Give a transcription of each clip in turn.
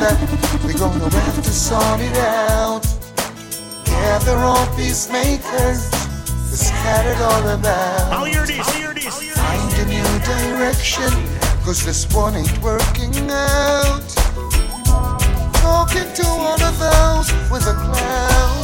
that we're gonna have to sort it out. Gather all peacemakers, they're scattered all about. Find a new direction, cause this one ain't working out. Talking to one of those with a clown.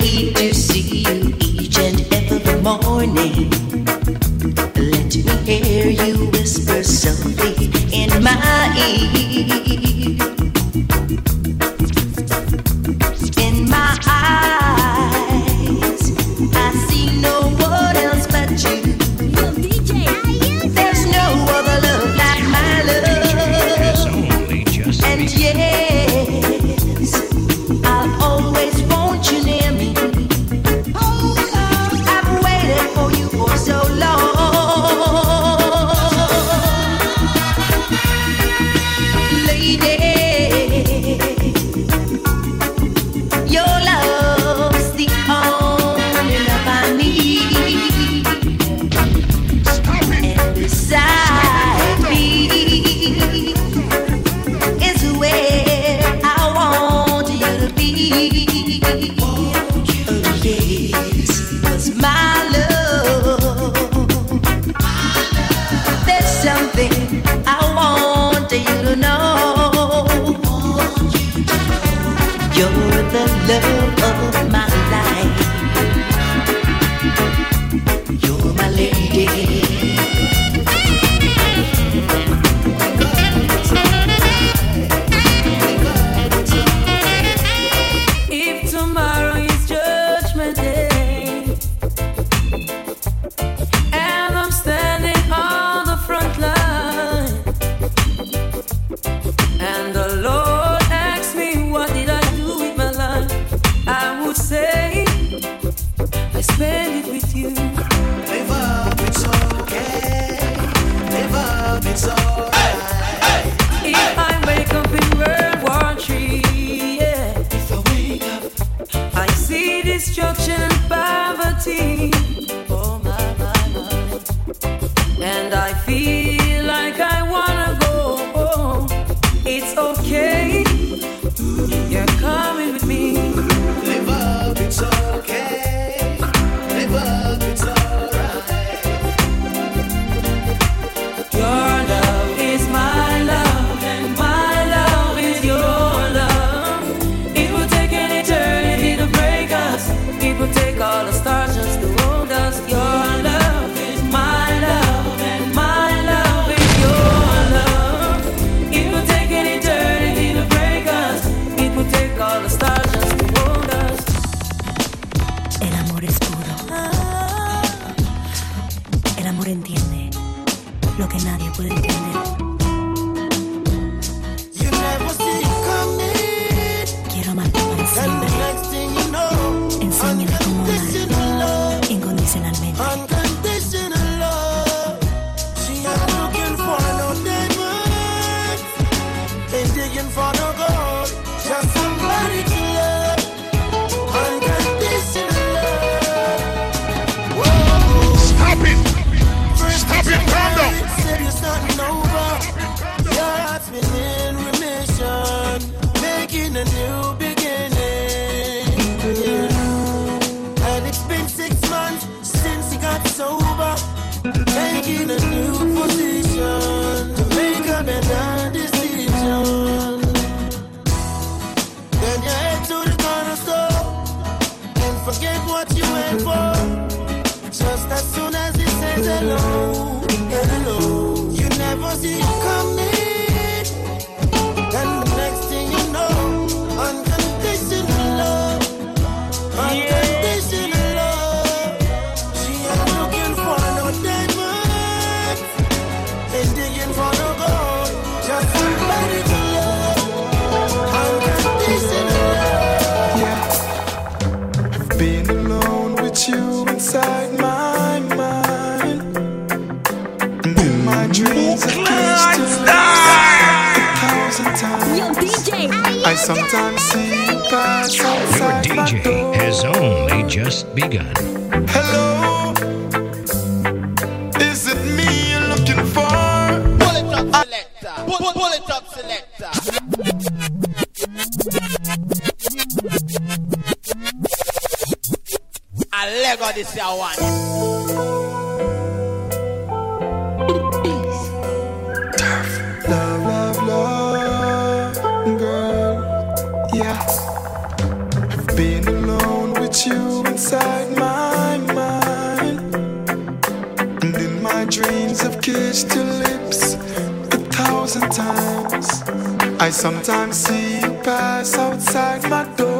E Love, love, love, girl, yeah. I've been alone with you inside my mind, and in my dreams I've kissed your lips a thousand times. I sometimes see you pass outside my door.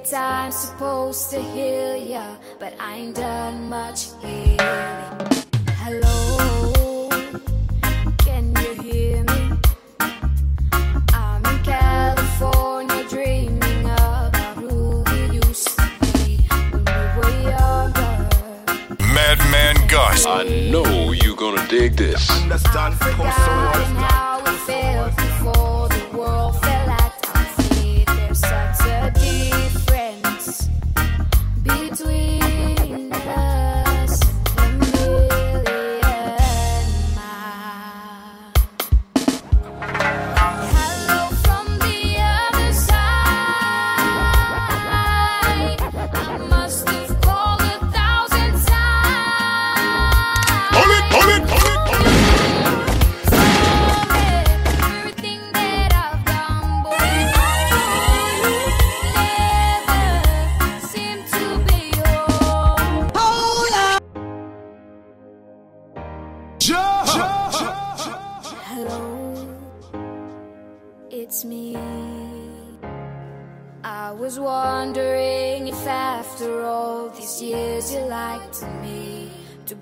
it's I'm supposed to heal ya, but I ain't done much healing. Hello, can you hear me? I'm in California dreaming about who we used to be when we were younger. Madman Gus. I know you're gonna dig this. Understand, so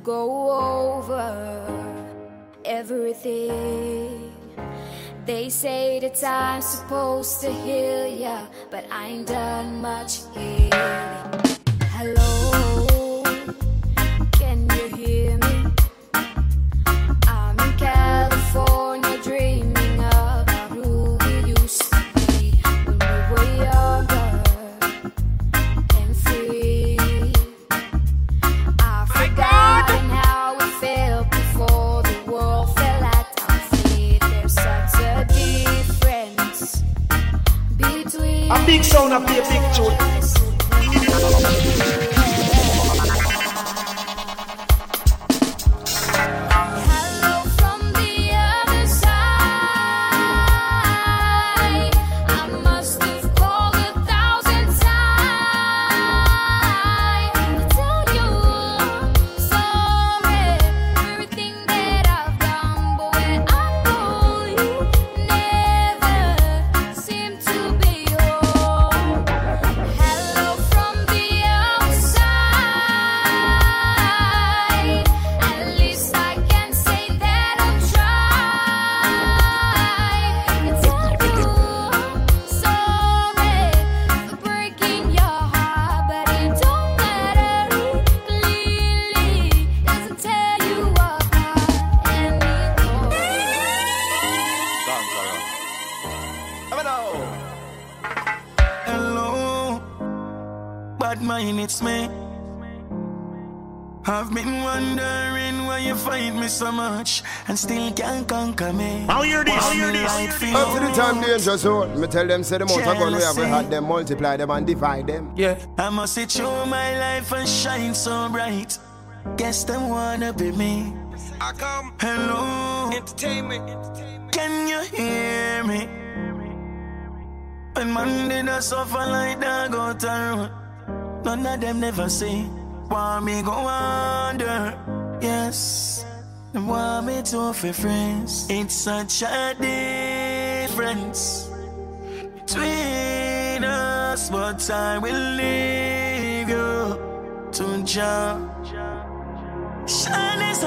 go over everything. They say that I'm supposed to heal ya, but I ain't done much healing. and still can't conquer me. How hear this? How you this? Up to the time danger zone, me tell them say the most of gun we ever had them multiply them and divide them. Yeah, I must see through my life and shine so bright. Guess them wanna be me. I come. Hello. Entertainment. Can you hear me? When man did a suffer like that go to None of them never say, why me go under? Yes. I want me to be friends. It's such a difference between us, but I will leave you to jump? Shine is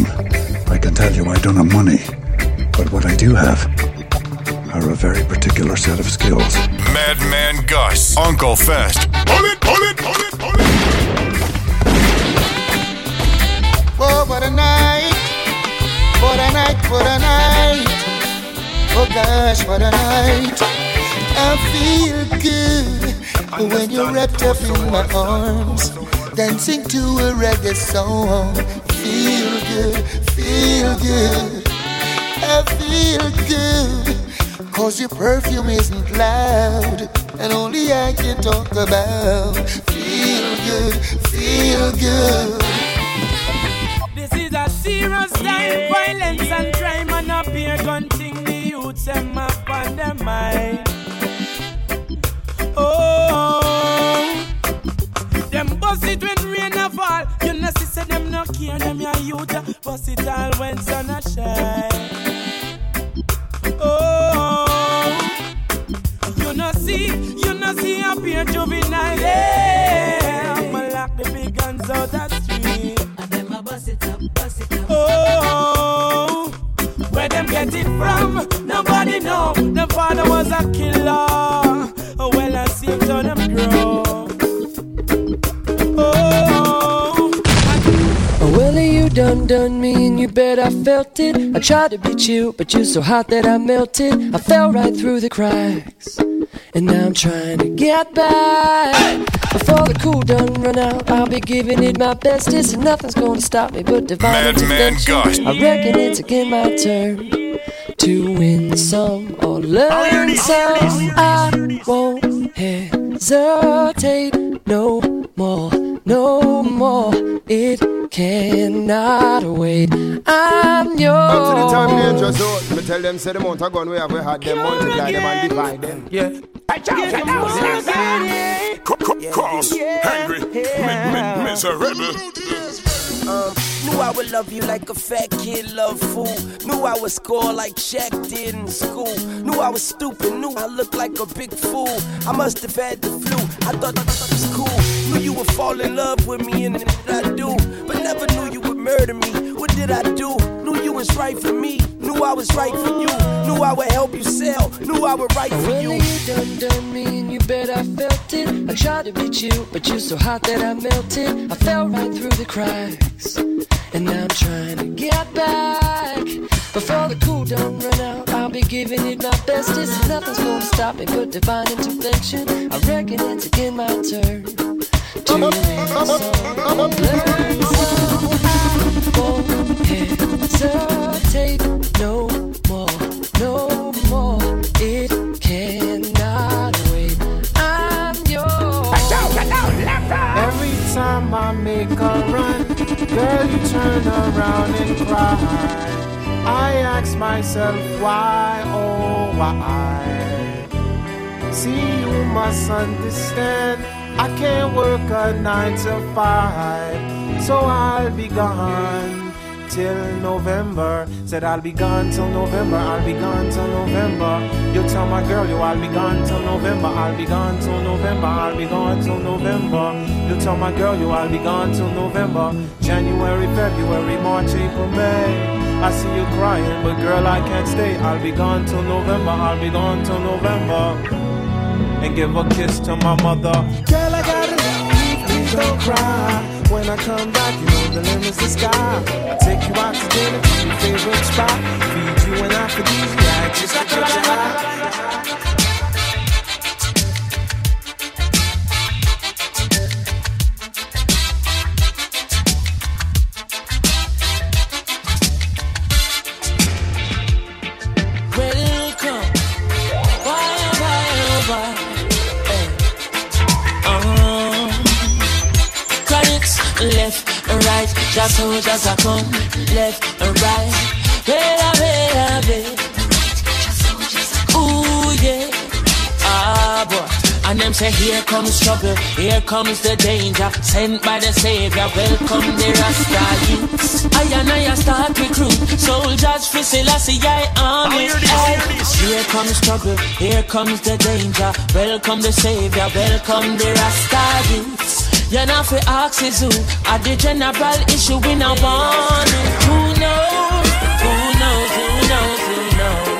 for I can tell you I don't have money. But what I do have are a very particular set of skills. Madman Gus. Uncle Fest. Pull it, pull it, pull it, pull it. Oh, what a night! What a night, what a night! Oh gosh, what a night! I feel good when you're wrapped up in my arms, dancing to a reggae song. Feel good, feel good. I feel good, cause your perfume isn't loud, and only I can talk about. Feel good, feel good. This is a serious time, violence and crime and up here gun thing the youths them up on their mind. Oh, them bust it when rain a fall. You know see say them no care them your youth bust it all when sun a shine. Oh, you know see, you know see up here juvenile. Yeah, I'ma lock the big guns out that street. And them a bust it up, bust it up. Oh, where them get it from? Nobody know. The father was a killer. Oh, well, I see how them grow. You done done me and you bet I felt it. I tried to beat you, but you're so hot that I melted. I fell right through the cracks. And now I'm trying to get back. Before the cool done run out, I'll be giving it my bestest. And nothing's gonna stop me but divine Madman intervention. Gus. I reckon it's again my turn to win some or learn some. I won't hesitate no more, no more. It cannot wait. I'm yours. Up to the time danger zone. Me tell them say the amount of gun we have, we had them multiply them and divide them. Yeah. Cross, angry, mi- mi- miserable. Knew I would love you like a fat kid love food. Knew I would score like Shaq did in school. Knew I was stupid. Knew I looked like a big fool. I must have had the flu. I thought that was cool. Knew you would fall in love with me and I do. But never knew you would murder me. What did I do? Knew you was right for me. Knew I was right for you. Knew I would help you sell. Knew I would write for you. you done done me and you bet I felt it. I tried to beat you, but you're so hot that I melted. I fell right through the cracks, and now I'm trying to get back. Before the cool done run out, I'll be giving it my bestest. Nothing's gonna stop me but divine intervention. I reckon it's again my turn to win some, learn nine to five, so I'll be gone till November. Said I'll be gone till November. I'll be gone till November. You tell my girl you I'll be gone till November. I'll be gone till November. I'll be gone till November. You tell my girl you I'll be gone till November. January, February, March, April, May. I see you crying, but girl I can't stay. I'll be gone till November. I'll be gone till November. And give a kiss to my mother. Girl, I gotta leave. Please don't cry. When I come back, you know the limit's the sky. I take you out to dinner to your favorite spot. Feed you an aphrodisiac, just like a job. Just soldiers are come, left and right. Bella, bella, bella. Ooh yeah, ah boy. And them say, here comes trouble, here comes the danger. Sent by the Savior, welcome the Rasta youths. I and I start recruit soldiers for Selassie I army. Here comes trouble, here comes the danger. Welcome the Savior, welcome the Rasta youths. You're not for who are the general issue we now want. Who knows? Who knows? Who knows? Who knows?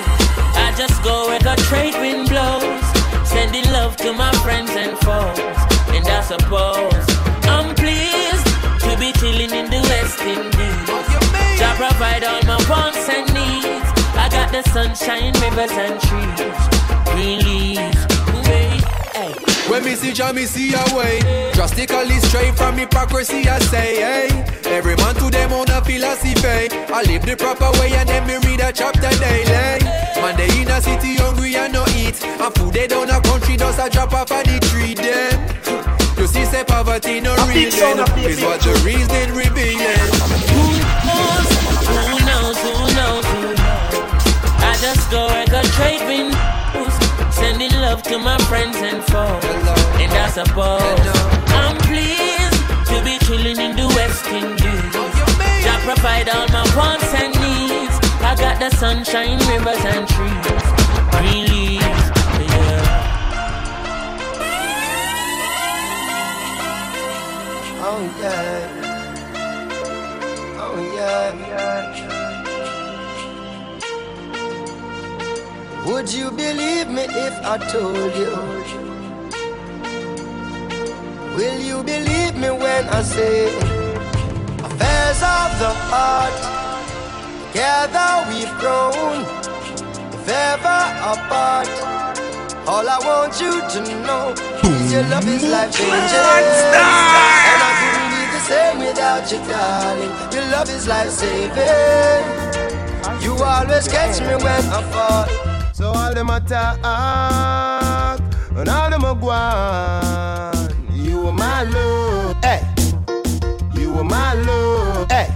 I just go where the trade wind blows. Sending love to my friends and foes. And I suppose I'm pleased to be chilling in the West Indies. Jah provide all my wants and needs. I got the sunshine, rivers and trees. Green leaves. When me see Jah, me see a way. Drastically straight from hypocrisy, I say, hey. Every man to them own a philosophy. I live the proper way and then me read a chapter daily. Man, they in a city hungry and no eat. And food they down a country does a drop off of the tree them. You see, say poverty no real then. Is what the reason revealing. Who knows? Who knows? Who knows? Who knows? I just go where the trade. Sending love to my friends and foes. And I suppose I'm pleased to be chilling in the West Indies. Jah provide all my wants and needs. I got the sunshine, rivers and trees. Green leaves, yeah. Oh yeah. Oh yeah. Would you believe me if I told you? Will you believe me when I say affairs of the heart? Together we've grown, if ever apart. All I want you to know is your love is life changing. And I couldn't be the same without you, darling. Your love is life saving. You always catch me when I fall. All them attack and all them a. You are my love. Hey, you are my love. Hey,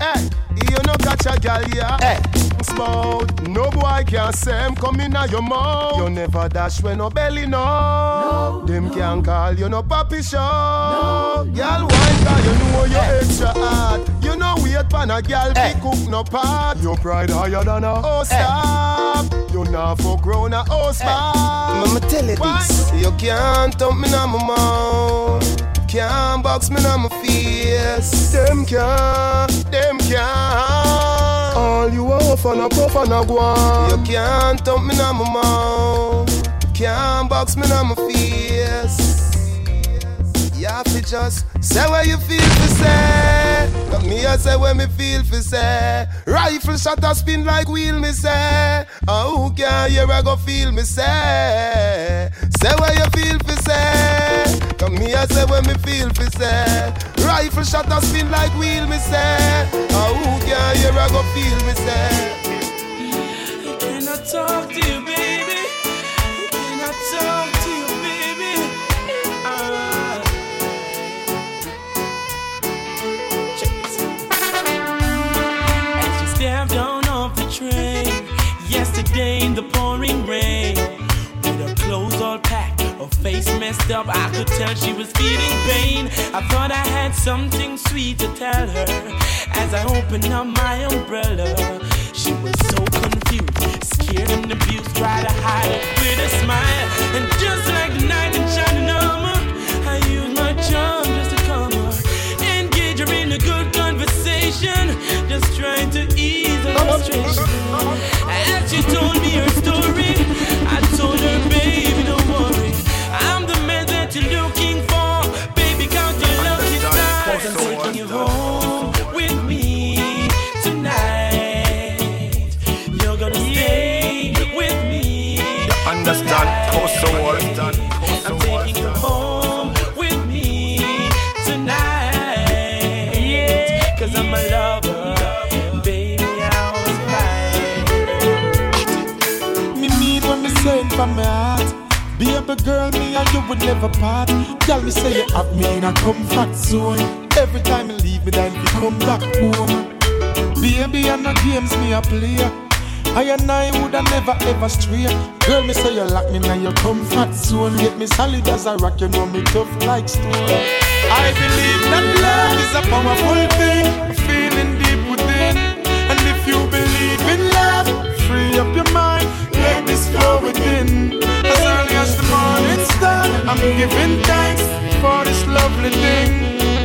hey, you no catch a gal yeah. Hey. Spout. No boy can say him come in your mouth. You never dash when no belly no. Them can call you no papi show. No. Girl wine cause you know you extra hard. You know wait pan a girl hey. cook no part. Your pride higher than a oh stop. You not fuck round a oh spot. Mama tell you this. You can't dump me on my mouth. Can't box me on my face. Them can't. Them can't. All you off and a puff and a guan. You can't dump me on my mouth. Can't box me on my face. You have to just say what you feel for say. But me I say what me feel for say. Rifle shot a spin like wheel me say. Oh, who can hear I go feel me say. Say what you feel for say. Me I say when me feel for say. Rifle shot a spin like wheel me say. Oh, who can hear I go feel me say. I talk to you, baby? Face messed up, I could tell she was feeling pain. I thought I had something sweet to tell her as I opened up my umbrella. She was so confused, scared and abused, tried to hide it with a smile. And just like the knight in shining armor, I used my charm just to calm her, engage her in a good conversation, just trying to ease her frustration. As she told my heart. Baby girl, me and you would never part. Tell me say you have me in a comfort zone. Every time you leave me, then you come back home. Baby, and the games me a play. I and I woulda never ever stray. Girl, me say you lock me in your comfort zone. Get me solid as a rock, you know me tough like stone. I believe that love is a powerful thing, feeling deep within. And if you believe in love, free up your mind, within. As early as the morning's done, I'm giving thanks for this lovely thing.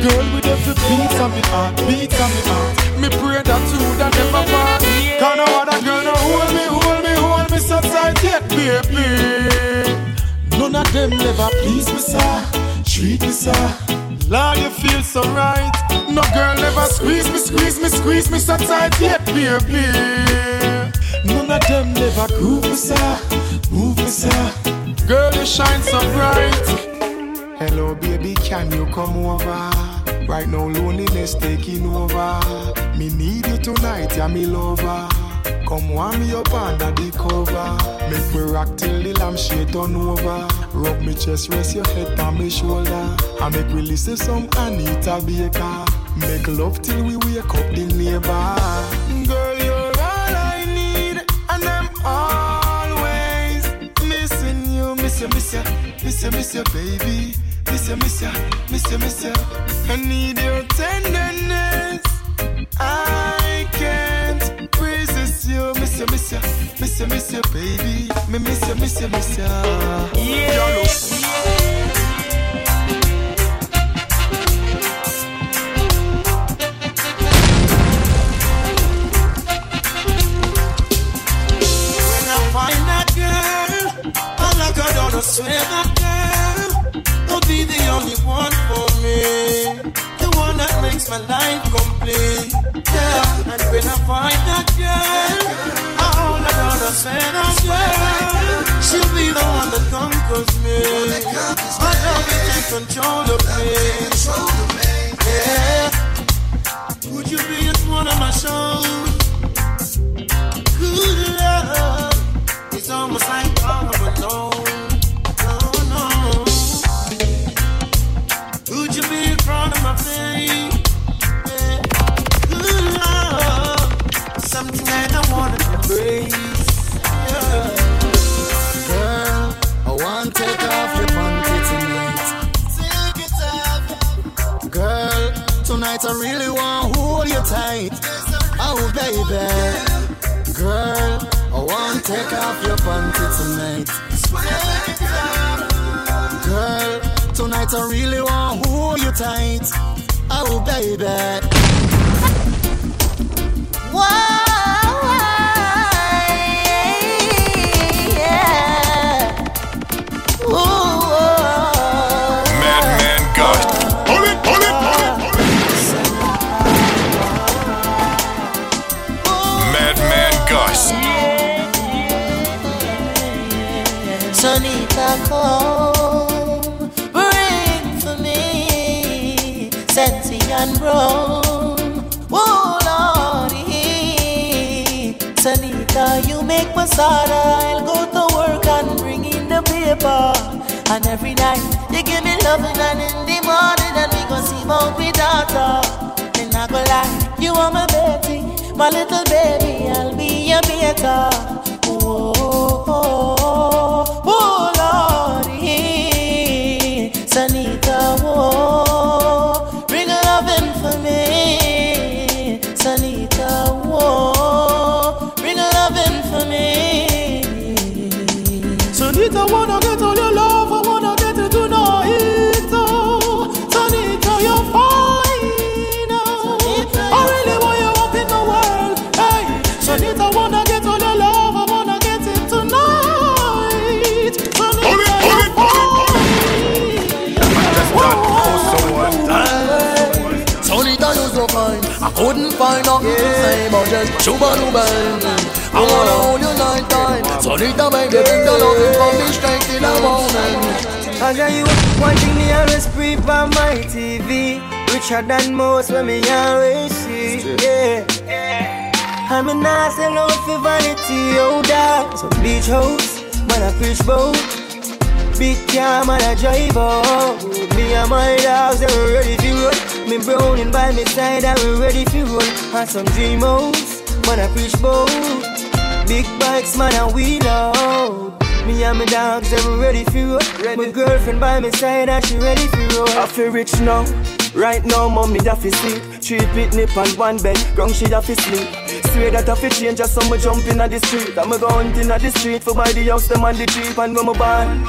Girl, with every beat of me heart, beat of me heart, me pray that you that never part. Cause no other girl no hold me, hold me, hold me so tight yet, baby. None of them never please me, sir. Treat me, sir. Lord, you feel so right. No girl never squeeze me, squeeze me, squeeze me so tight yet, baby. None of them never groove me, sir. Me. Girl, you shine so bright. Hello, baby, can you come over? Right now, loneliness taking over. Me need you tonight, yeah, me lover. Come warm me up under the cover. Make me rock till the lampshade turn over. Rub me chest, rest your head on me shoulder. I make we listen some Anita Baker. Make love till we wake up the neighbor. Miss you, miss you, miss you, baby. Miss you, miss you, miss you, miss you. I need your tenderness. I can't resist you. Miss you, miss you, miss you, miss you, baby. Me miss you, miss you, miss you. Yeah. I swear that girl will be the only one for me. The one that makes my life complete. Yeah, and when I find that girl, I got to swear that girl, she'll be the one that conquers me. My love will take control of me. Yeah. Would you be at one of my shows? Tonight I really want to hold you tight. Oh, baby. Girl, I want to take off your panty tonight. Girl, tonight I really want to hold you tight. Oh, baby. Madman Oh, Lordy. Sonita, you make masada. I'll go to work and bring in the paper. And every night, you give me loving, and in the morning, and we go see me daughter. And I go like, you are my baby, my little baby, I'll be your beta. Nothing to say, but just chuba I wanna oh. hold you night time. Sonita, baby, bring the loving for me straight in the morning. I got you watching always creep on my TV. Richer than most when me always see. Yeah. I'm a nice and out for vanity, oh dog. So beach house, man a fish boat. Big car, man a drive out. Me and my dogs, they ready. Me browning by my side, and we ready for roll. And some dream house, man, I preach bold. Big bikes, man, and wheel out. Me and my dogs, they we ready for roll. My girlfriend by my side, and she ready for roll. I feel rich now. Right now, mommy da fi sleep. Three pit nip and one bed, ground she da fi sleep. Swear that I fi change just some jump inna the street. I'm go hunt inna the street for buy the house them on the cheap and when me born.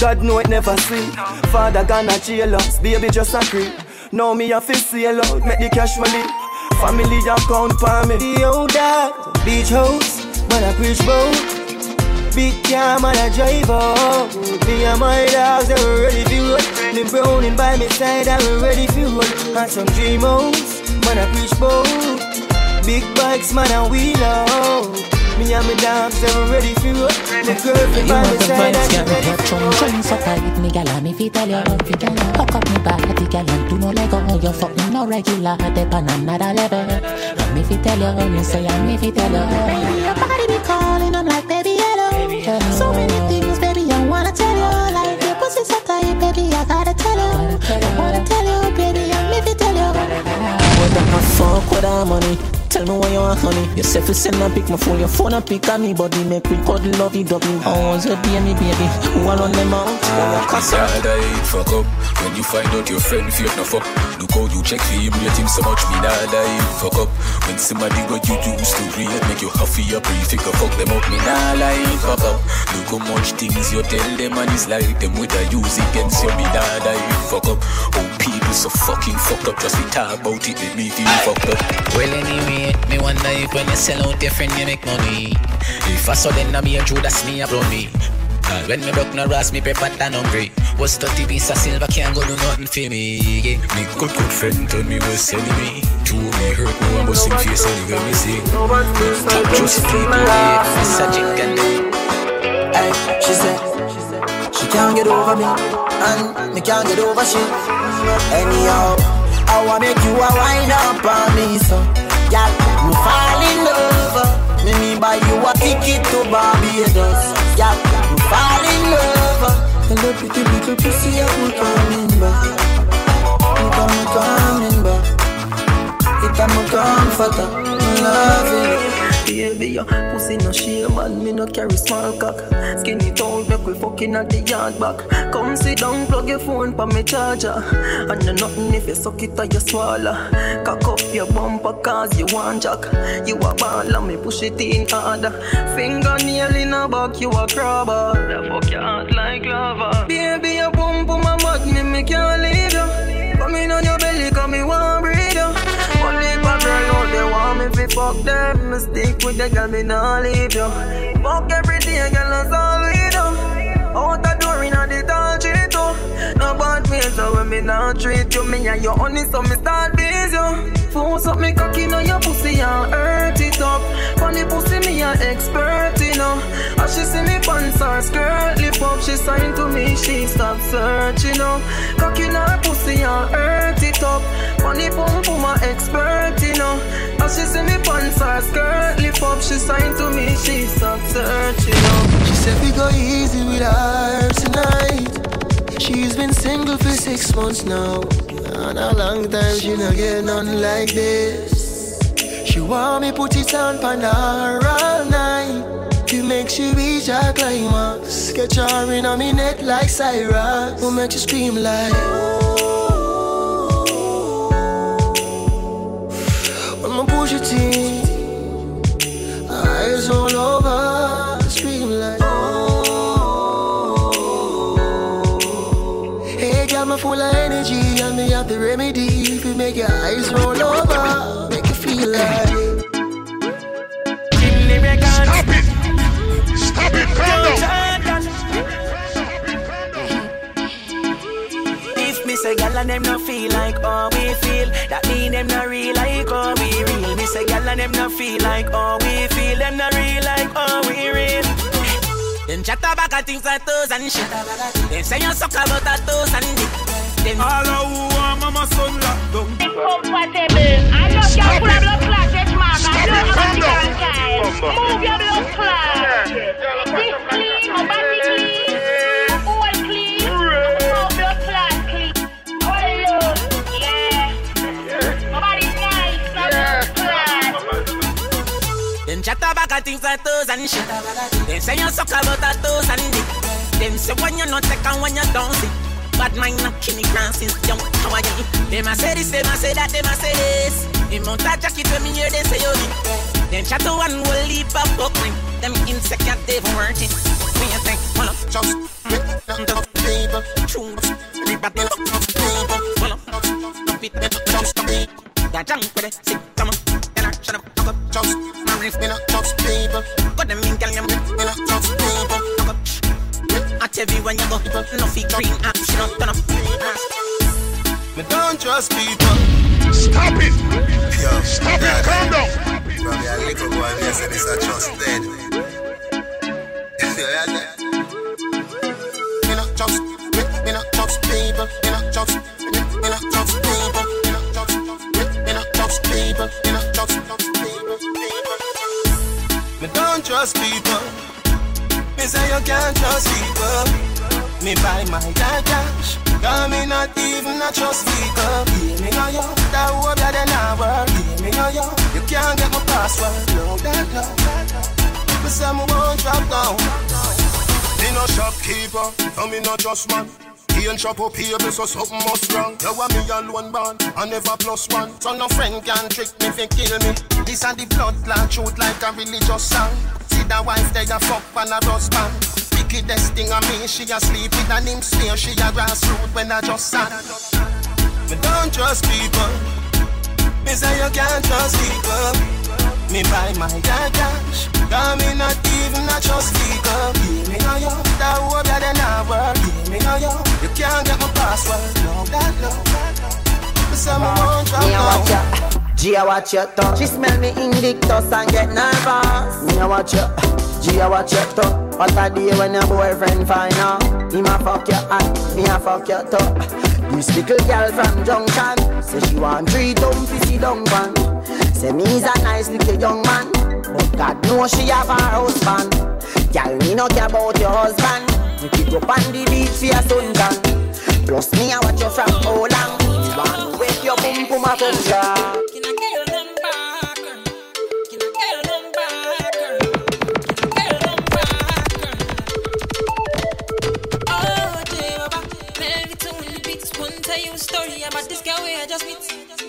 God know it never sleep. Father gonna jail us, baby just a creep. Now me a fi sail out, make the cash money. Family account for me. The old dad, beach house, man I preach bout. Big car, man I drive out. Me and my dogs, they were ready for roll. Me browning by my side, and we ready for roll. And some dream house, man I preach bout. Big bikes, man I wheel out. Me and my dogs, they were ready for roll. My girlfriend by my side, she ready for roll. Chung so tight, me gal, me fi tell you, tell you. Hook up me body, gal, and do no lego. You fucking no regular, dep on another level. And me fi tell you, me say, and me fi tell you. Your body be calling, I'm like, baby, hello. So many things, baby, I wanna tell you. Like your pussy so tight, baby, I gotta tell you. I wanna tell you, baby, and me fi tell you. What the fuck with our money? Tell me why you want honey. You say fi send a pic, my phone, your phone a pic on me body, make we cuddle love up me. Oh, so be me baby, one on them out. Cause I die, fuck up When you find out your friend fake no fuck Look how you check him, rate him so much Me nah die, fuck up. When somebody what you used to read Make you happy you think fuck them up Me nah lie, fuck up. Look how much things you tell them And it's like them with a use against you Me nah die, fuck up. Oh people so fucking fucked up. Just we talk about it, they me feel fucked up. Well anyway, me wonder if when you sell out your friend you make money. If I saw them, I'm here, that's me, I me Uh, when me broke no ras, me prefer than hungry. Was 30 piece of silver can't go do nothing for me. Yeah. Me good good friend told me was selling me Two me hurt no one but sing face anywhere me sing Top juice people, yeah, it's a chick and Hey, she said she can't get over me, and me can't get over she. Anyhow, I wanna make you a wine up on me, so yeah, me fall in love. Me me buy you a ticket to Barbados, yeah, me fall in love. Hello, pretty little pussy, I'm coming back. I'm coming, coming back. It I'm a it. Baby, your pussy no shame and me no carry small cock. Skinny tall, make we fucking at the yard back. Come sit down, plug your phone pa me charger. And no nothing if you suck it or you swallow. Cock up your bumper cause you want jack. You a ball and me push it in harder. Fingernail in a back, you a crabber. The fuck your heart like lava. Baby, your boom boom my mouth, me me can't leave you. Come in on your belly, come me want breathe out there want me fi fuck them. Me stick with the girl, me nah leave you. Fuck every day, girl, that's all we do. Out the door inna the tall tree too. No bad ways, so when me nah treat you, me and your honey, so me start biz you. Force up me cocky on your pussy and hurt it up. Funny pussy, me a expert, you know. As she see me pants or skirt lip up, she sign to me, she stop searching, you know. Cocky on her pussy and hurt it up. Funny pum pum a expert, you know. As she see me pants or skirt lip up, she sign to me, she stop searching, know. She said we go easy with her tonight. She's been single for six months now. And a long time she not get nothing like this. She want me put it on pan her all night. To make she reach her climax. Get her in on me neck like Cyrus. Will make you scream like. When I push it in, eyes all over, scream like. Oh. Hey, girl, me full of energy. And me have the remedy. If you make your eyes roll and them no feel like how we feel, that mean them no real like how we real. Me say gal and them no feel like how we feel, them no real like how we real. Them chat about a things like toes and shit. Them say you suck about a toes and dick. Them all who want mama son locked down. Incompatible. I just can't put a blood clot, yes, man. I don't have to. Move your blood clot. This clean, at things like toes and shit. Them say you suck about a toes and dick. Them say when you not take and when you don't see. Bad mind not kill me grand since young. How are you? Them a say this, them a say that, them a say this. The mount a jacket when me hear them say you need. Them chat one will leap up book ring. Them insecure they even worth it. Me a think, hold up, just just people, true. Back up, people, hold up, stop it, just stop it. That junk with it, sick, come on. And I shut up, fuck up, just my riff, me not just people. Got them in, girl, you me not just people. Fuck up. I tell you when you go, no fee green action up, turn up. Me don't trust people. Stop it! Yo, Stop it, calm down. From your little boy, me say this a trust dead. Me not trust, me, me not trust people. Trust people. Me say you can't trust people. Me buy my cash. Cause me not even a trust vehicle. Give me no yo, that hope that they not work. Give me no yo, you can't get my password. No, that no. Me say me won't drop down. Me no shopkeeper, no me no just man. Ain't shop up here, so something must wrong. You want me alone born, I never plus one. So no friend can trick me fi kill me. This and the blood clot truth like a religious song. See the wife they a fuck and a husband. Wickedest thing of me, she a sleep with an him smear. She a grassroot when I just sat. Me don't trust people. Me say you can't trust people. Me buy my dad cash. Cause me not even a trust vehicle. Give me no yo, that hope that they not work. Give me no yo, you can't get my password. No, that no. Me say me won't drop a down. Ya, G a watch ya too. She smell me indictus and get nervous. Me a watch ya, G a watch ya too. What a day when your boyfriend find out. Him a fuck you and me a fuck you too. This little girl from Junction say she want three dumb fizzy dung pan. Say me's a nice little young man, but God knows she have her husband. Girl, me no care about your husband. We pick up on the beach for your suntan. Plus me I watch you from how long. Your boom boom a function. Oh, story about this girl where I just meet.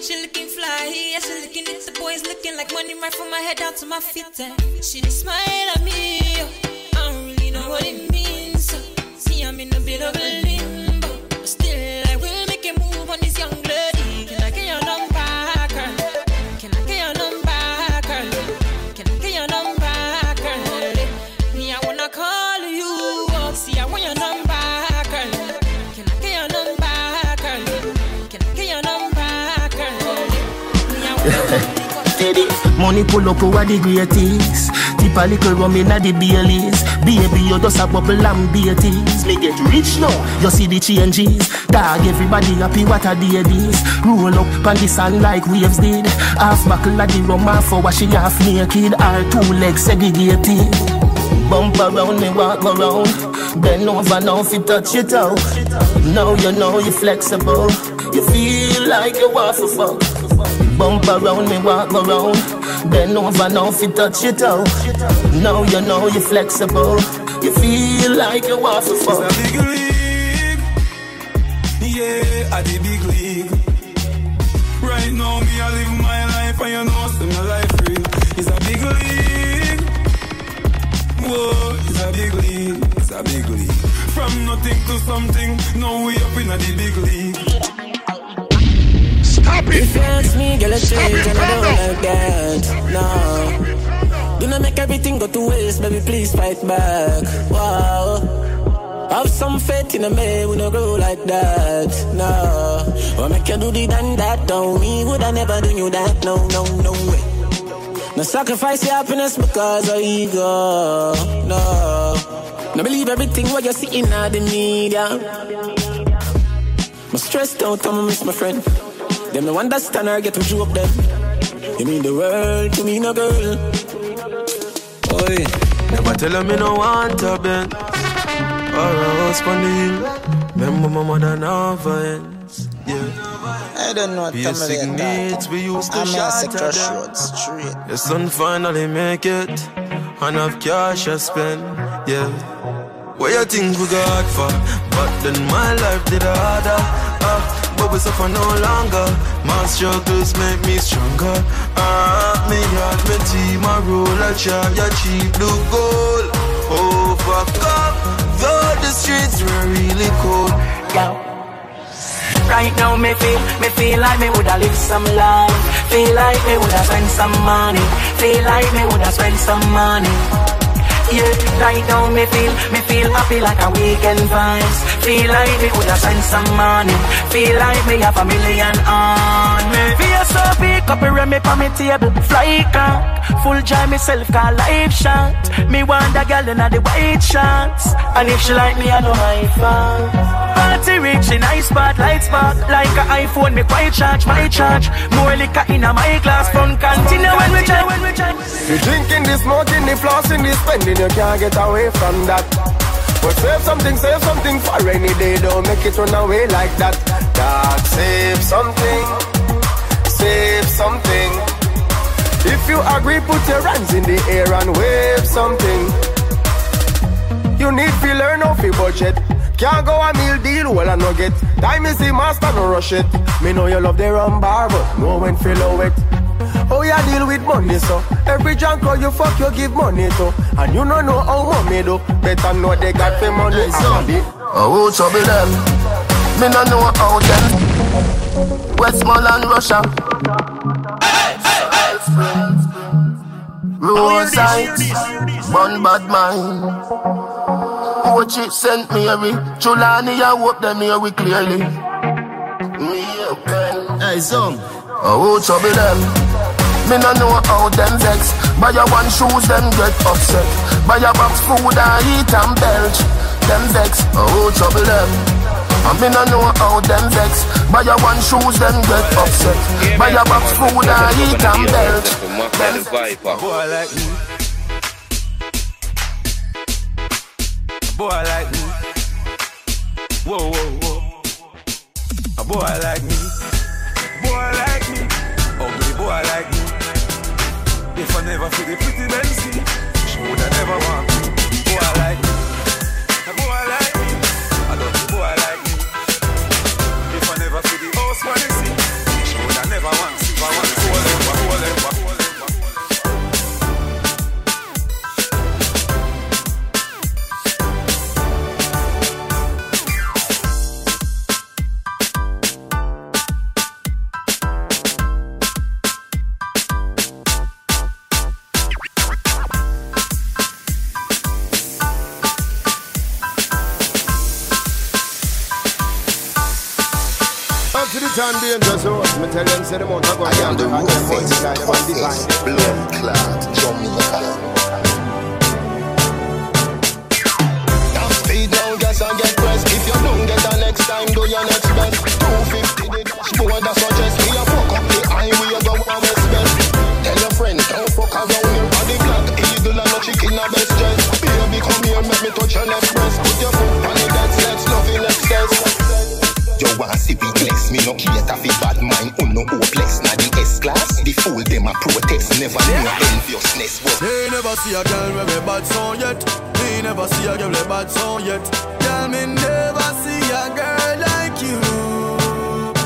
She looking fly, yeah, she looking it. The boys looking like money right from my head down to my feet. And she just smile at me. Oh. I don't really know what it means. See, I'm in a bit of a limbo. Money pull up over the greatest. Tip a little rum inna the Baileys. Baby, you just a bubble and beaties. Me get rich now, you see the changes. Dog, everybody happy what a day this. Roll up on the sand like waves did. Half buckle of the rum, half for wash half naked. Our two legs segregated. Bump around me, walk around. Bend over now, if you touch it out. Now you know you're flexible. You feel like you want to fuck. Bump around me, walk around. Bend over now, if you touch it out. Now you know you're flexible. You feel like you want to fuck. It's a big league. Yeah, at the big league. Right now, me, I live my life, and you know, see my life real. It's a big league. Whoa, it's a big league. It's a big league. From nothing to something, now we up in a the big league. Stop it! If you ask me, girl, I change and I don't down. like that. No. Do not make everything go to waste, baby. Please fight back. Wow. Have some faith in a man, we no grow like that. No. Or make you do the done that, don't me. Would I never do you that? No, no, no way. No sacrifice your happiness because of ego. No. No believe everything what you see in the media. I'm stressed out, I'ma miss my friend. Them no understand or get them up them. You mean the world to me, no girl. Oi, never tell her me no want a bed or a house on the hill. Remember my mother never ends. Yeah. I don't know what Basic Tamale needs we used to I'm a shatter sector them. short straight. Your son finally make it. enough cash I spend, yeah. What you think we got for? But then my life did harder. Uh, we suffer no longer. My struggles make me stronger. Uh, me heart, me team, my roll, I try, ya cheap blue gold. Overcome, though the streets were really cold. Yo. Right now me feel, me feel like me woulda live some life. Feel like me woulda spend some money. Feel like me woulda spend some money. Yeah, right now me feel, me feel happy like a weekend vibes. Feel like me woulda spend some money. Feel like me have a million on me. Feel so big, up around me on me table. Fly cock, full joy myself call life shot. Me want a girl in the white shots, and if she like me, I know my fan. Party rich in spot, light spark Like a iPhone, me quite charge, my charge. More liquor in a my glass From continue when we try, when we try You drinking the smoking, the flossing, the spending You can't get away from that. But save something, save something for rainy day Don't make it run away like that. Dog, save something Save something. If you agree, put your hands in the air and wave something. You need to learn off your budget can't go a meal deal, well I no get. Time is the master, no rush it. Me know you love the rum bar, but know when feel low it. Oh, you deal with money, so Every junk you fuck, you give money to. And you don't know how money do. Better know they got the money. So, Oh, trouble them Me no know how them. Westmoreland, Russia. Roadside. One bad mind Coach it sent me every Chulani, I hope them hear we clearly. Me okay. Hey, son. Oh, trouble them. Me no know how them vex. Buy a one shoes, them get upset. Buy a box food, I eat and belch. Them vex. Oh, trouble them. And me no know how them vex Buy a one shoes, them get upset Buy a box food, I eat and belch Boy like me boy like me. Whoa, whoa, whoa. A boy like me. Boy like me. Ugly boy like me. If I never feel the pretty Benzy, she woulda never want and danger zone. Oh. Me tell them say the mount a go I am the road face, face, blood clot, Jamaica. Now speed down, gas and get pressed. If you don't get the next time, do your next best. 250 the dashboard, that suggest me a fuck up the highway, go on west best. Tell your friends, don't fuck around here. On the black eagle and no chicken a best dress. Baby, come here, make me touch your left no cater fi bad mind, who no hopeless. Na the S class, the fool them a protest, never know enviousness. Me never see a girl with me bad song yet. Me never see a girl with a bad song yet. Girl, me never see a girl like you.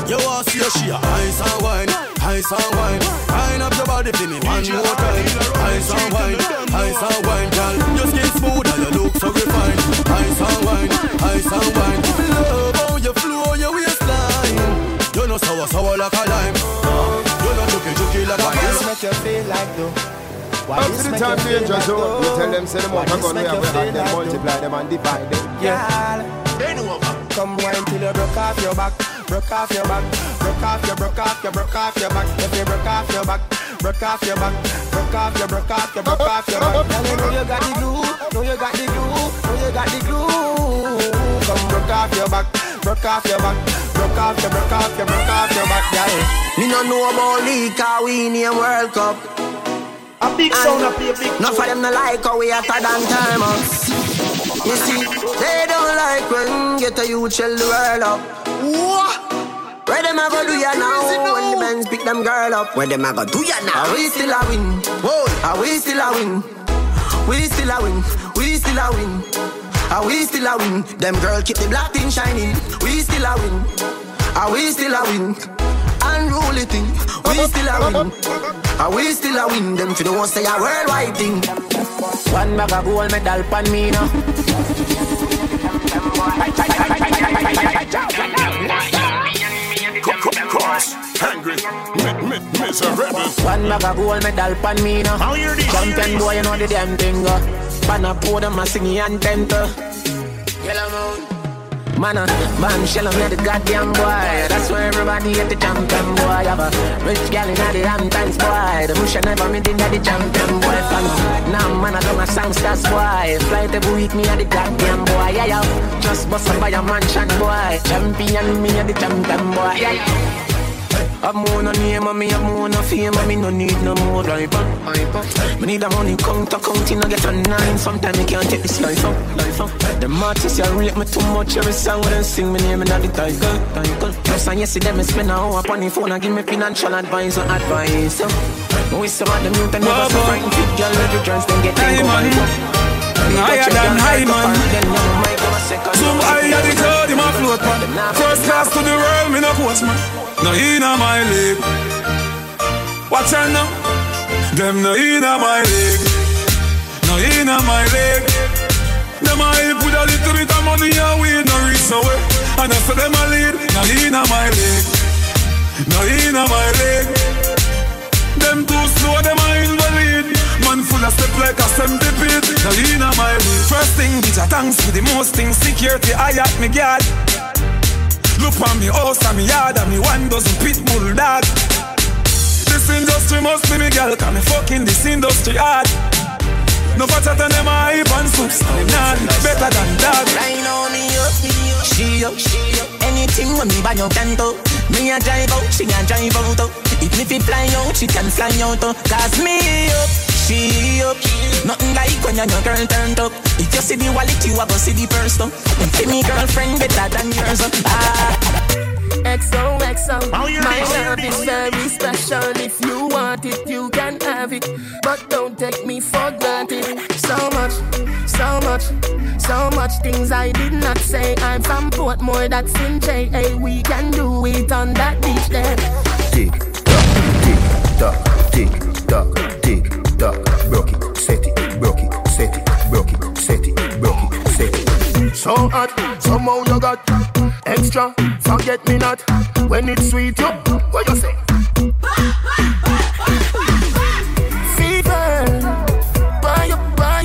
You want see a she a ice and wine, ice and wine. Wine up your body for me one more time. Ice and wine, ice and wine, girl. Your skin smooth and your look so refined. Ice and wine, ice and wine. Love how you flow your waistline. You know sour sour like a lime. You know juky juky like a Why this make you feel like though? Why Up to the time danger zone. You tell them say them want a gun, we have them multiply them and divide them. Yeah. Bend over. Come wine till you broke off your back, broke off your back, broke off your, broke off your, broke off your back. If you broke off your back, broke off your back, broke off your, broke off your, broke off your back. Girl, you know you got the glue, know you got the glue, know you got the glue. Come broke off your back, broke off your back, broke off your, broke off your, broke off your back, girl. Me no know about league, cause we name World Cup. A big sound, a big, big. Not for them no like how we hotter than timeless. You see, they don't like when get a youth shell the world up. What? Where them a go do ya now? When the men pick them girl up. Where them a go do ya now? Are we still a win? Whoa, are we still a win? We still a win, we still a win. Are we still a win? Them girl keep the black thing shining. We still a win. Are we still a win? Unruly thing. We still a win. Are we still a win? Them fi don't say a worldwide thing. One bag of gold medal pan me now. Cross, angry, mi- mi- miserable. One bag of gold medal pan me now. Champion boy, you know the damn thing. Uh. Pan a podium, a singing anthem. uh. Yellow moon. Man, uh, man, shell on the goddamn boy. That's where everybody get the champion boy. Have a rich gal in the Hamptons boy. The bush I never meet in the champion boy. Fan. Now, man, I don't a songsters boy. Flight every week, me a the goddamn boy. Yeah, yeah. Just bust up by a mansion boy. Champion, me a the champion boy. Yeah, yeah. I'm more no name and me, I'm more no fame and me no need no more driver. Me need a money count, counting, I get a nine. Sometimes me can't take this life up, life up. The artists, you rate me too much. Every song when sing me name and I'm the title, title. Plus, and yes, them me spend a hour upon the phone and give me financial advice or advice. We some of them youth and never so frightened. Fit girl, every chance then get them man. Higher than high, man. Some higher the my float, man. First class to the world, me no coach, man. No in my league. Watch out now. Them no in my league. No in my league. Them help with a little bit of money we no reach nowhere. And I say them a lead. No in my league. No in my league. Them too slow, them a invalid. Man full of step like a centipede. You know my league. First thing, bitch, I thanks for the most things. Security, I at me guard. Look on me oh, house and me yard and me one dozen pit bull dog. This industry must be me girl, cause me fucking this industry hard. No better than them hype and soups. Them not better than that. Right now me up, me up, she up, she up. Anything when me buy your canto, me a drive out, she a drive out. oh. If me fi fly out, she can fly out. oh. Cause me up, she up. Nothing like when your girl turned up. If you see the wallet, you a go see the purse. though. And see me girlfriend better than yours. oh. Ah. XOXO. My love is very special. If you want it, you can have it. But don't take me for granted. So much, so much, so much things I did not say. I'm from Portmore, that's in JA. We can do it on that beach there. Tick tock, tick tock, tick tock, tick tock. Broke it, set it, broke it, set it, broke it, set it, broke it, set it. So hot, somehow you got extra. Forget me not when it's sweet. You, what you say? Fever, buy up, buy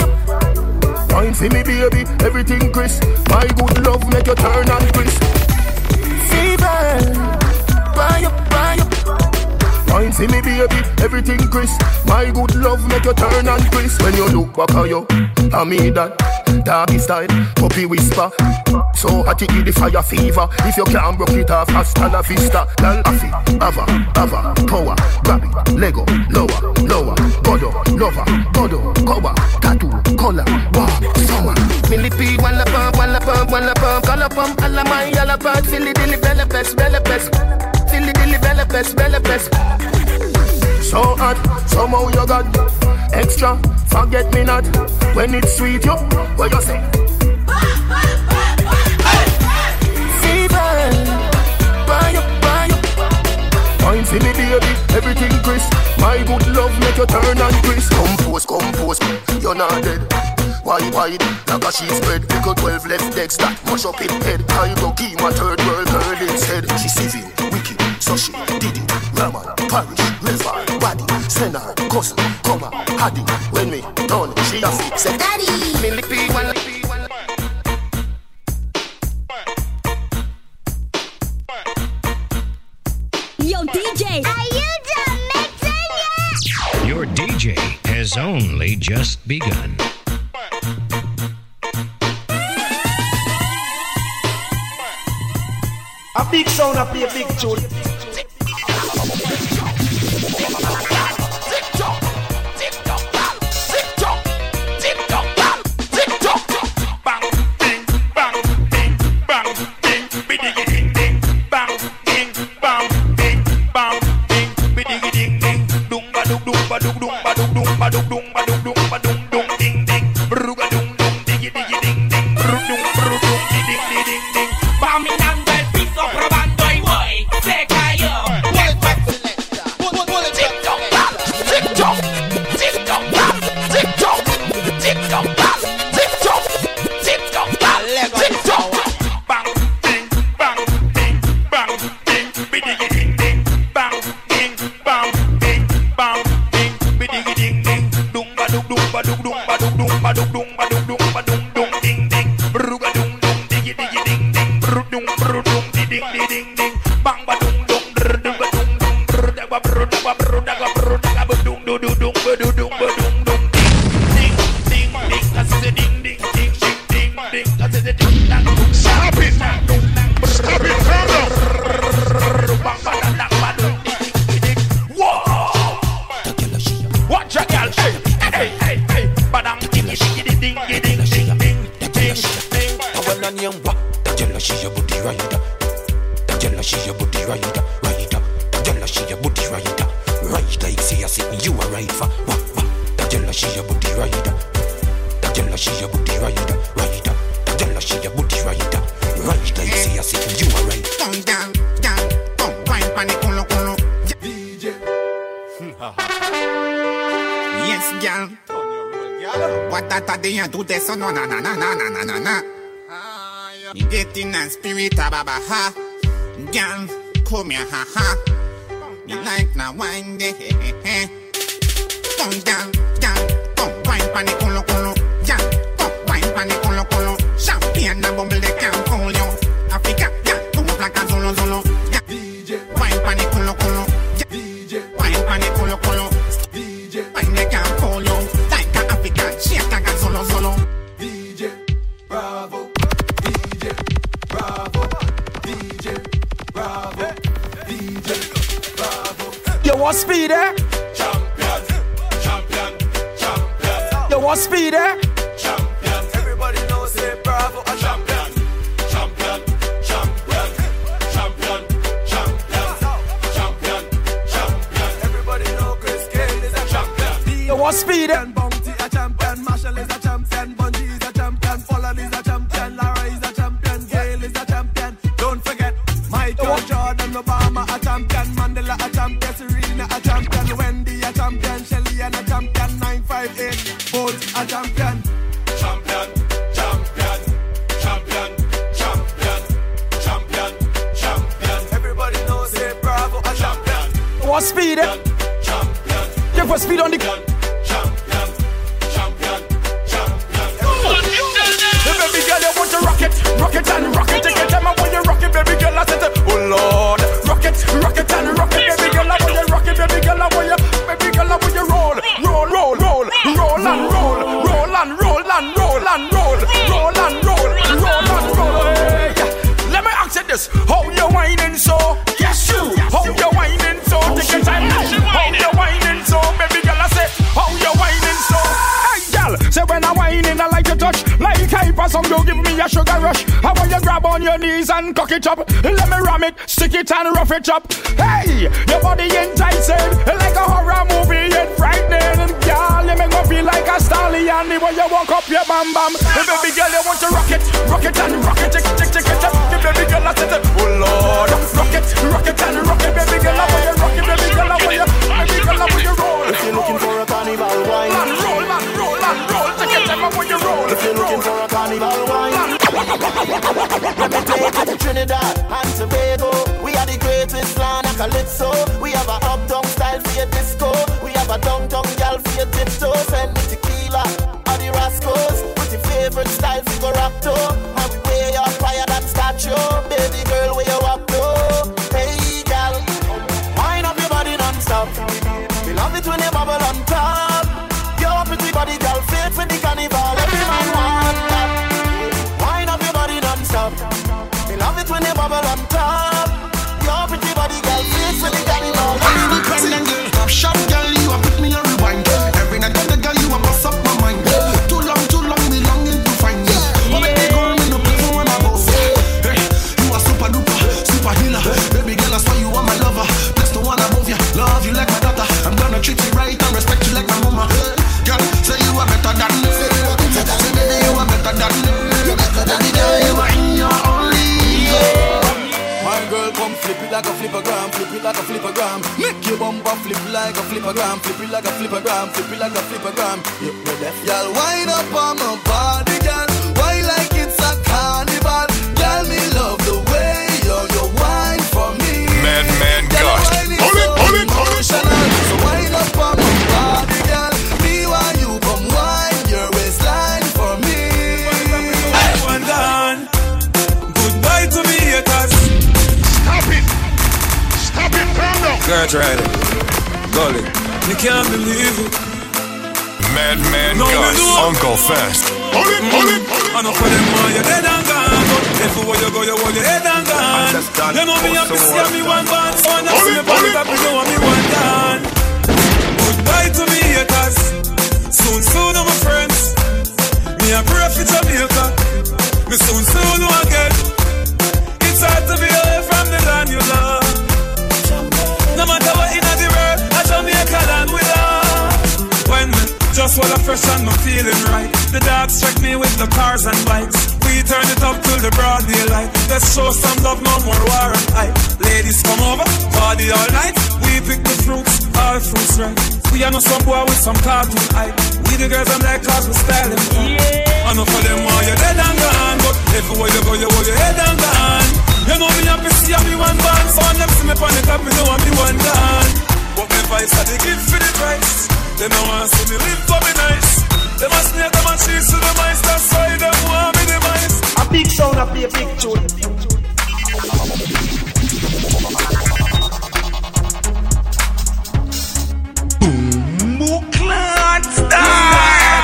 for me, baby, everything crisp. My good love make you turn and crisp. Wine for me, baby, everything crisp. My good love make you turn and crisp. When you look back at you, I mean that. Doggy style, puppy whisper. So hot it the fire fever. If you can't broke it off, hasta la vista. Girl, afi, ava, ava, power, grab it, Lego, lower, lower, godo, lover, godo, cover, tattoo, color, wow, summer. Millipede, one la pump, one la pump, one la pump, color pump, all of my yellow part, Philly dilly bella best, bella Philly dilly bella best, bella best. So hot, somehow you got extra. Forget me not when it's sweet. You, what you say? Fever, buy up, buy for me, baby, everything crisp. My good love make you turn and crisp. Compose, compose, you're not dead. Wide, wide, like a sheet spread. Pickle 12 left legs that mush up in head. I go give my third world girl instead. She civil, wicked, so she. Raman, parish, river, body, send cousin, come her, had it. When me done, she a fix said, Daddy. Millipede, one la Yo, DJ. Are you done mixing yet? Your DJ has only just begun. A big sound, I play a big tune. no na na na na na na na na. Me dating and spirit a baba ha. Girl, come here ha ha. Me like na wine de he he. Come down, down, come wine panic. your sugar rush. How about you grab on your knees and cock it up? Let me ram it, stick it and rough it up. Hey, your body enticing eh? like a horror movie, yet frightening. Girl, you make me feel like a stallion. The way you walk up your bam bam. Baby girl, you want to rock it, rock it and rock it, tick tick tick it up. Baby girl, I said, oh Lord, rock it, rock it and rock it, baby girl, I want disco. We have a dumb dumb gal for your tiptoes and with tequila, all the rascals with your favorite style for go rap. And we wear your fire that statue, baby girl where you up to. Hey gal, wind up your body nonstop. We love it when you bubble on top. Your pretty body gal fit for the carnival. Every man want that. Wind up your body nonstop. We love it when you bubble on top. Bumper flip like a flippergram, flip it like a flippergram, flip it like a flipper gram. we're. Y'all wind up on my body. Girl, try it. Gully. You can't believe it. Madman No, Gus. Uncle Fast. Hold it, hold it. I know for them all, you're dead and gone. But everywhere you go, you hold your head and gone. You know me have to see me one band. So I see me back it up, you know me one done. Goodbye to me haters. Soon, soon, I'm my friends. Me a pray for Jamaica. Me soon, soon, again. It's hard to be away from the land you love. Just while I and I'm feeling right. The dogs check me with the cars and bikes. We turn it up till the broad daylight. Let's show some love, no more war and hype. Ladies come over, party all night. We pick the fruits, all fruits right. We are no some boy with some cartoon hype. We the girls and like cars we styling. Yeah. I know for them all you're dead and gone, but everywhere you go you hold your head and gone. You know me happy see me one band, so them see me on the top, me know I'm the one done. But me vice I they give for the price. They don't want to see me live for me nice. They must snake them and cheese to the mice. That's why them want me the mice. A big sound, a play a big tune. Booklet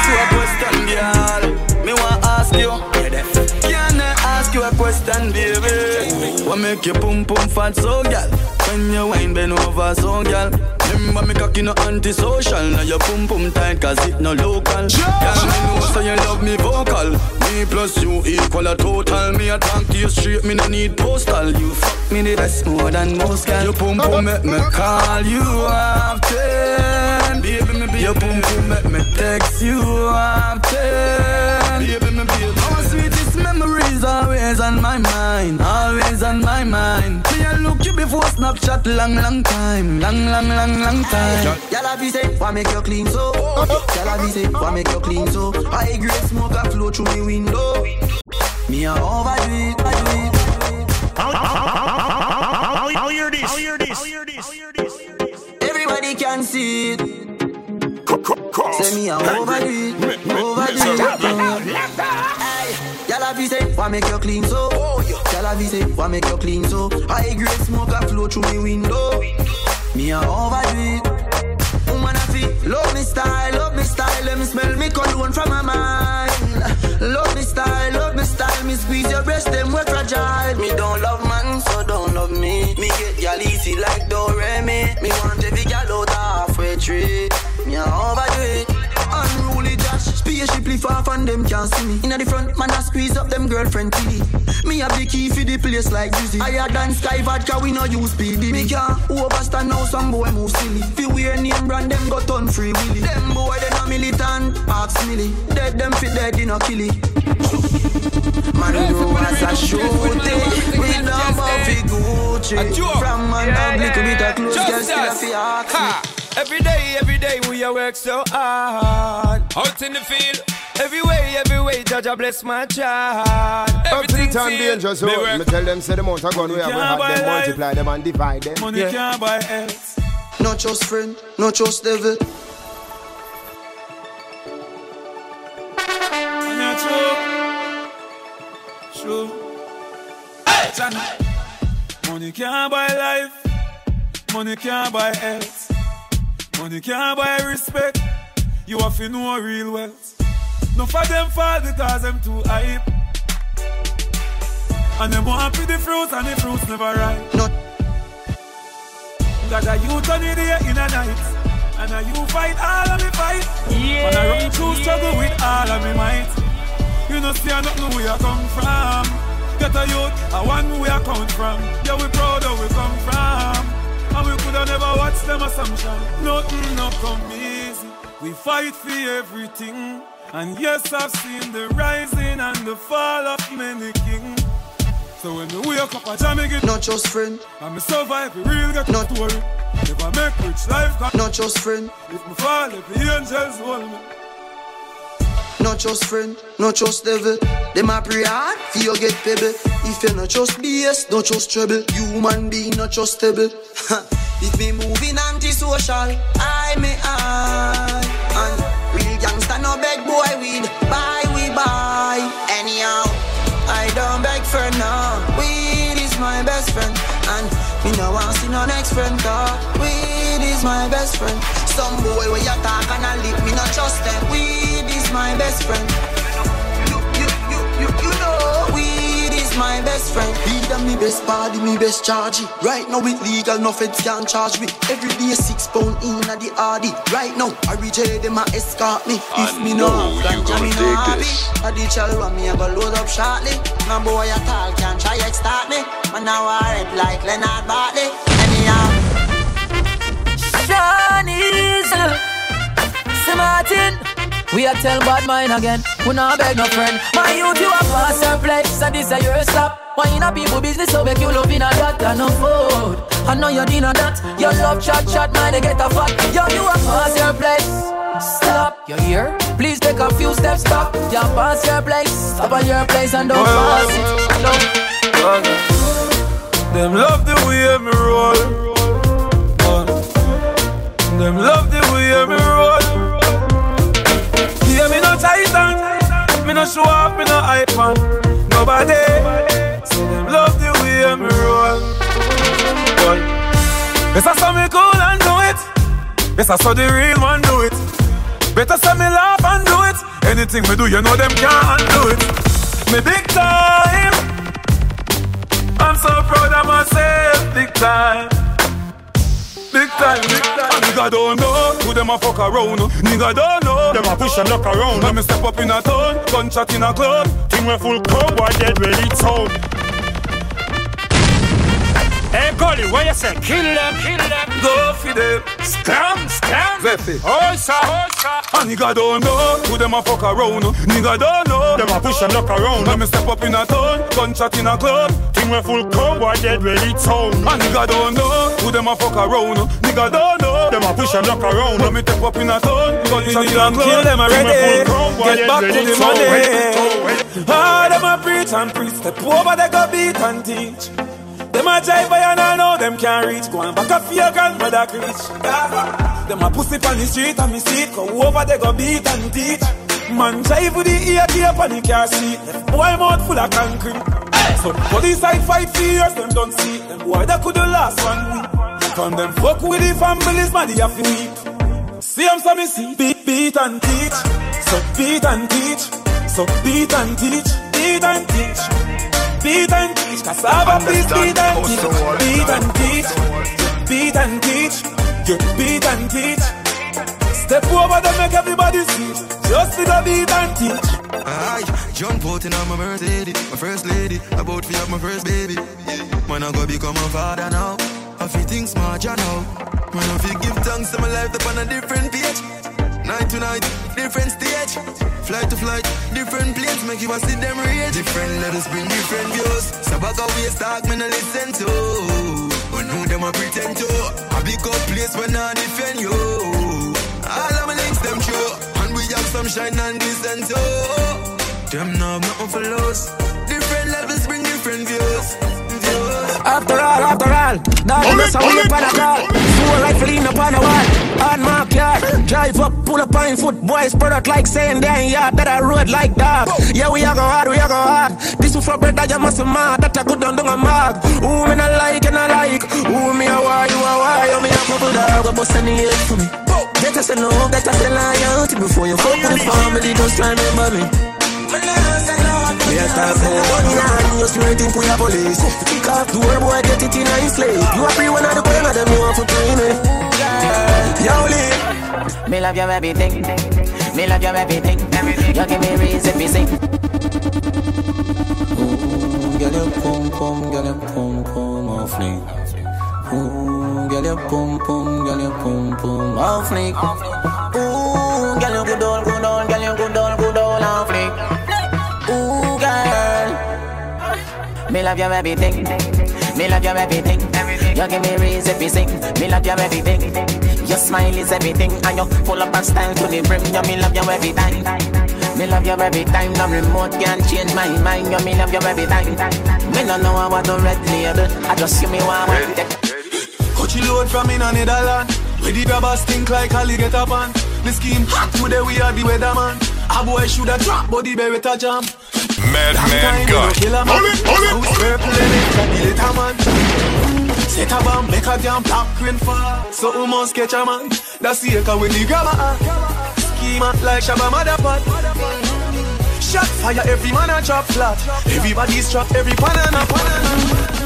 To a question, girl. Me want ask you. Can I ask you a question, baby? What make you pum pum fat so, girl? When you wine bend over so, girl. Remember me cocky no antisocial. Now your pum pum tight cause it no local. Girl, me know so you love me vocal. Me plus you equal a total. Me a talk to you straight. Me no need postal. You fuck me the best more than most, girl. Your pum pum make me call you often. Baby, me be your pum pum make me text you often. Baby, me be our sweetest memories always on my mind, always on my mind. Me a look you before Snapchat long, long time, long, long, long, long time. Y'all have say, why make you clean so? Y'all have say, why make you clean so? High grade smoke a flow through me window. Me a overdo it, overdo it. I'll hear this. I'll hear this. I'll hear this. Everybody can see it. Say me a overdo it, overdo it. Y'all have say, why make you clean so? Y'all have say, why make you clean so? High grade smoke a flow through me window. Me a overdo it. Woman I feel love me style, love me style. Let me smell me cologne from my mind. Love me style, love me style. Me squeeze your breast, them we fragile. Me don't love man, so don't love me. Me get y'all easy like Doremi. Far from them can't see me. Inna the front, man I squeeze up them girlfriend tilly. Me have the key for the place like Dizzy. Higher than Sky Vodka, we no use PD. Me can't overstand now some boy move silly. Fi wear name brand, them got on free willy. Them boy they no militant, ask milly. Dead them fit dead, they no killy. Man grow as a shooty. We don't have fi Gucci. From man yeah, little bit of clothes, girl still a fi ask me. Every day, every day we a work so hard. Out in the field. Every way, every way, Judge, I bless my child. Up to the Everything time feel. dangerous, so Me me tell them say the amount of gun we have, we can't have them life. multiply them and divide them. Money can't buy else. No trust friend, no trust devil. And you're true. True. Hey, Money can't buy life. Money can't buy health. Money can't buy respect. You have to know real wealth. No for them fall because them too hype. And them want to the fruits and the fruits never ripe. No. Got a youth on the day in a night. And a you fight all of me fight. Yeah, And I run through struggle with all of me might. You know see I don't know where I come from. Get a youth, I want where I come from. Yeah, we proud of where we come from. And we coulda never watched them assumption. Nothing no come easy. We fight for everything. And yes, I've seen the rising and the fall of many kings. So when we wake up, I jam again. Not just friend. And me survive, we real get no story. If I make rich life, come. No trust friend. If me fall, if the angels hold me. No trust friend, no trust devil. Them a pray hard, you get pebble. If you no trust BS, no trust trouble. Human being no trustable. if me moving antisocial, I may I. And real gangster no beg boy weed. Buy we buy. Anyhow, I don't beg for now. Weed is my best friend. And me no want see no next friend dog. Weed is my best friend. Some boy where you talk and I lip, me not trust them. Weed is my best friend. You, you, you, you, you know, weed is my best friend. Weed and me best body, me best charge. Right now it legal, no feds can charge me. Every day six pound in at the RD. Right now, I reach them a escort me. If me no have ganja, me no happy. I the chalwa me a go load up shortly. My boy at all can try extort me. Man now I rap like Leonard Bartley. Anyhow. Shawnees uh, Say Martin We a tell bad mind again We not beg no friend My youth you a pass your place So this a your stop Why in a people business So make you love in a that and no food I know you dinner that Your love chat chat man they get a fat Yo you a pass your place Stop, you here? Please take a few steps back. You pass your place, stop at your place and don't pass it. Don't. Them love the way me roll. Them love the way me roll. No show off, me no hype man. Nobody. So them love the way me roll. Boy. Yes, I saw me cool and do it. Yes, I saw the real one do it. Better say me laugh and do it. Anything me do, you know them can't do it. Me big time. I'm so proud of myself, big time. Big time, big time. Nigga don't know who them a fuck around. Nigga don't know them a push and look around. When me step up in a town, gunshot in a club, thing we full club, why dead ready town. Hey, Gully, what you say? Kill them, kill them. Go for them. Scam, scam. Vefi. Oh, sir, oh, sir. And nigga don't know who them a fuck around. Nigga don't know them a push and look around. When me step up in a town, gunshot in a club, thing we full club, boy dead ready town. And nigga don't know who them a fuck around. Nigga don't know them a push and look around. When me step up in a town, gunshot in a club, kill them already. Get back to the money. Ah, them a preach and preach. Step over, they go beat and teach. Them a jive by and I know them can't reach. Go and back up your grandmother preach. Them a pussy on the street and me see it. Go over they go beat and teach. Man jive with the ear tape and the car seat. Boy mouth full of concrete. So police side fight for years, them don't see. Them boy that could the last one week. From them fuck with the families, man, they have to weep. See them so me see. Beat, beat and teach. So beat and teach. So beat and teach. Beat and teach. Beat and teach, cassava please beat and teach. Beat and teach, beat and teach. You beat and teach. Step over them make everybody see. Just for the beat and teach. Aye, jump out in my Mercedes My first lady, about to have my first baby. Man, I go become a father now. I feel things smart, you know. Man, I feel give thanks to my life up on a different page Night to night, different stage. Flight to flight, different planes Make you a see them rage. Different levels bring different views. So back a waste talk, me no listen to. But know them a pretend to? I big up place when I defend you. All of my links them true. And we have some shine and decent too. Them know nothing for loss. Different levels bring different views After all, after all, now mess away upon a call. Four rifle in upon a wall. On my car, drive up, pull up on foot. Boys spread out like saying they ain't yard that I road like dog. Yeah, we are go hard, we are go hard. This is for bread that you must mad. That I good on the mark. Who me not like and I like. Who me a why, you a why. You me a couple dog, a bust any for me. Better say no, better say loyalty before you fuck with the family. Just try remember me. And straight in for your police Kick off door boy get it in a slave You a free one of the boy them you want to play me Yo Me love your everything. Me love your everything. You give me reason to sing. Girl your pum pum, girl your pum pum off flick Ooh, girl your pum pum, girl your pum pum off flick Ooh, girl you good on, good on, girl you good on, Me love your everything. Me love your everything. You give me reason to sing. Me love your everything. Your smile is everything, and you full up of style to the brim. You me love you every time. Me love you every time. No remote can change my mind. You me love you every time. Me no know what to red label. I just give me one one. Coachy load from in a Netherland. Where the grabbers think like Ali get up on. The scheme hot today we are the weatherman. A boy shoulda drop, but the beretta jam. Madman Gun. Kill a man. House purple and it, the little man. Set a bomb, make a damn black rain fall. So who must catch a man? That's the echo when the grabber Schema like Shabba Motherpot. Shot fire, every man a drop flat. Everybody's trapped, every banana, banana.